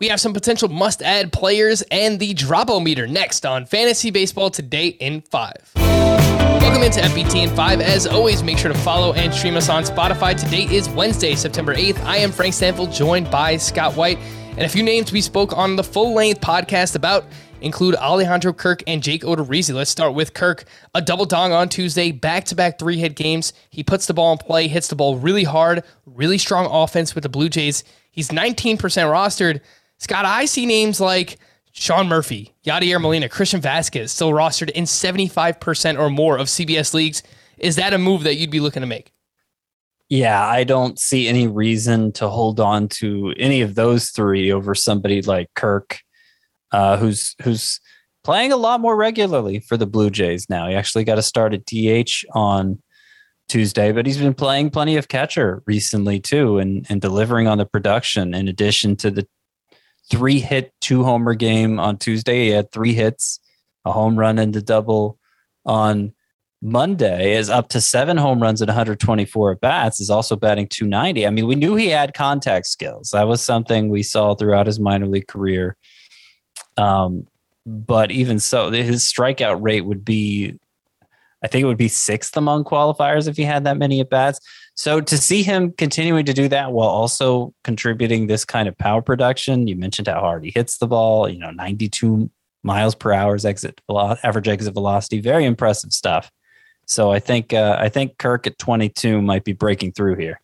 We have some potential must add players and the dropo meter next on Fantasy Baseball Today in 5. Welcome into FBT in 5. As always, make sure to follow and stream us on Spotify. Today is Wednesday, September 8th. I am Frank Stampfl, joined by Scott White. And a few names we spoke on the full length podcast about include Alejandro Kirk and Jake Odorizzi. Let's start with Kirk. A double dong on Tuesday, back to back three hit games. He puts the ball in play, hits the ball really hard, really strong offense with the Blue Jays. He's 19% rostered. Scott, I see names like Sean Murphy, Yadier Molina, Christian Vázquez still rostered in 75% or more of CBS leagues. Is that a move that you'd be looking to make? Yeah, I don't see any reason to hold on to any of those three over somebody like Kirk, uh, who's who's playing a lot more regularly for the Blue Jays now. He actually got a start at DH on Tuesday, but he's been playing plenty of catcher recently too, and and delivering on the production. In addition to the three hit, two homer game on Tuesday, he had three hits, a home run and a double on Monday is up to seven home runs and 124 at bats, is also batting 290. I mean, we knew he had contact skills. That was something we saw throughout his minor league career. Um, but even so, his strikeout rate would be, I think it would be sixth among qualifiers if he had that many at bats. So to see him continuing to do that while also contributing this kind of power production, you mentioned how hard he hits the ball, you know, 92 miles per hour's exit average exit velocity, very impressive stuff. So I think uh, I think Kirk at 22 might be breaking through here.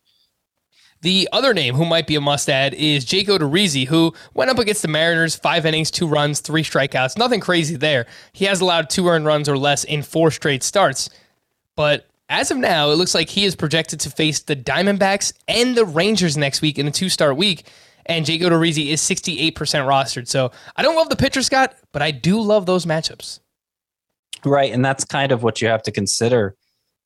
The other name who might be a must add is Jake Odorizzi, who went up against the Mariners, five innings, two runs, three strikeouts. Nothing crazy there. He has allowed two earned runs or less in four straight starts. But as of now, it looks like he is projected to face the Diamondbacks and the Rangers next week in a two start week. And Jake Odorizzi is 68% rostered. So I don't love the pitcher, Scott, but I do love those matchups. Right. And that's kind of what you have to consider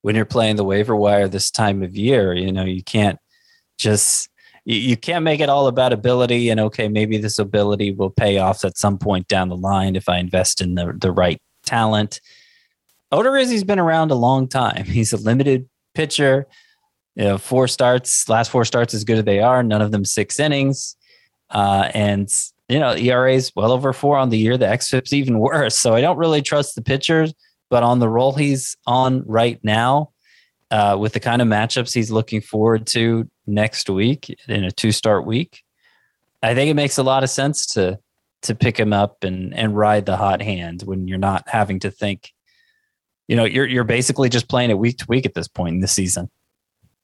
when you're playing the waiver wire this time of year. You know, you can't just you can't make it all about ability and okay, maybe this ability will pay off at some point down the line if I invest in the, the right talent. Odorizzi's been around a long time. He's a limited pitcher. You know, four starts, last four starts as good as they are, none of them six innings. Uh, and you know, ERA is well over four on the year. The xFIP's even worse. So I don't really trust the pitchers, but on the role he's on right now, uh, with the kind of matchups he's looking forward to next week in a two start week, I think it makes a lot of sense to to pick him up and and ride the hot hand when you're not having to think. You know, you're you're basically just playing it week to week at this point in the season.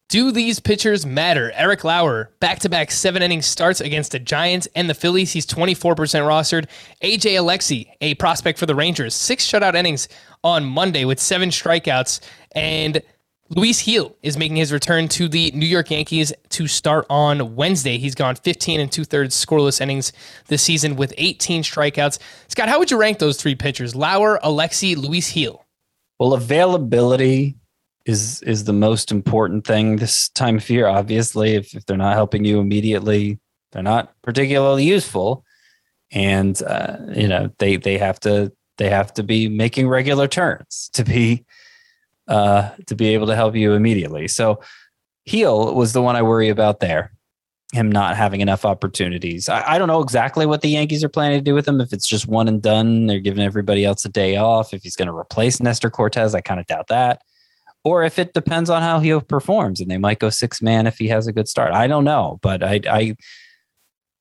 Do these pitchers matter? Eric Lauer, back to back seven inning starts against the Giants and the Phillies. He's 24% rostered. AJ Alexy, a prospect for the Rangers, six shutout innings on Monday with seven strikeouts. And Luis Gil is making his return to the New York Yankees to start on Wednesday. He's gone 15 and two thirds scoreless innings this season with 18 strikeouts. Scott, how would you rank those three pitchers? Lauer, Alexy, Luis Gil? Well, availability is is the most important thing this time of year. Obviously, if, if they're not helping you immediately, they're not particularly useful, and uh, you know they they have to they have to be making regular turns to be uh, to be able to help you immediately. So, Gil was the one I worry about there. Him not having enough opportunities. I, I don't know exactly what the Yankees are planning to do with him. If it's just one and done, they're giving everybody else a day off. If he's going to replace Nestor Cortes, I kind of doubt that or if it depends on how he performs and they might go six man if he has a good start. I don't know, but I, I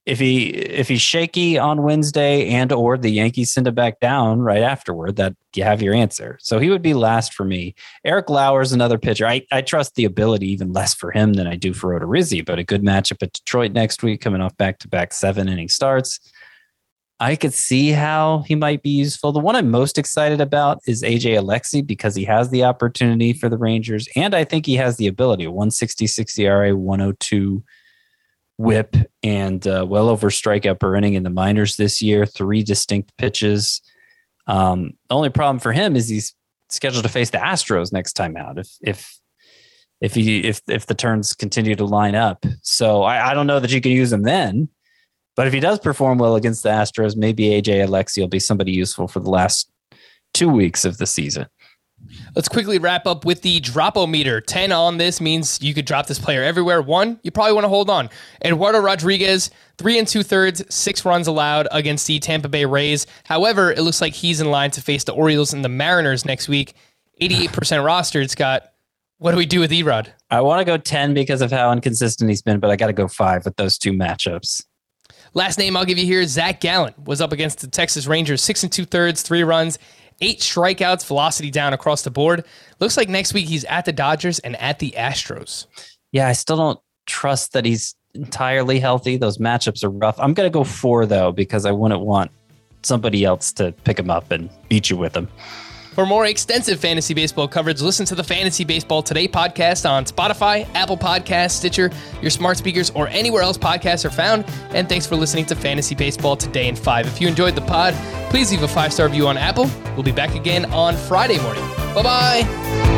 if he if he's shaky on Wednesday and or the Yankees send it back down right afterward, that you have your answer. So he would be last for me. Eric Lauer is another pitcher. I, I trust the ability even less for him than I do for Odorizzi, but a good matchup at Detroit next week, coming off back to back seven inning starts. I could see how he might be useful. The one I'm most excited about is AJ Alexy because he has the opportunity for the Rangers, and I think he has the ability 166 ERA, 102 whip, and uh, well over strikeout per inning in the minors this year, three distinct pitches. Um, the only problem for him is he's scheduled to face the Astros next time out. If if if he if if the turns continue to line up, so I, I don't know that you can use him then. But if he does perform well against the Astros, maybe AJ Alexy will be somebody useful for the last two weeks of the season. Let's quickly wrap up with the dropometer. 10 on this means you could drop this player everywhere. One, you probably want to hold on. Eduardo Rodriguez, three and two thirds, six runs allowed against the Tampa Bay Rays. However, it looks like he's in line to face the Orioles and the Mariners next week. 88% rostered, Scott. What do we do with Erod? I want to go 10 because of how inconsistent he's been, but I got to go five with those two matchups. Last name I'll give you here is Zac Gallen. Was up against the Texas Rangers, six and two thirds, three runs, eight strikeouts, velocity down across the board. Looks like next week he's at the Dodgers and at the Astros. Yeah, I still don't trust that he's entirely healthy. Those matchups are rough. I'm going to go four, though, because I wouldn't want somebody else to pick him up and beat you with him. For more extensive fantasy baseball coverage, listen to the Fantasy Baseball Today podcast on Spotify, Apple Podcasts, Stitcher, your smart speakers, or anywhere else podcasts are found. And thanks for listening to Fantasy Baseball Today in 5. If you enjoyed the pod, please leave a five star review on Apple. We'll be back again on Friday morning. Bye bye.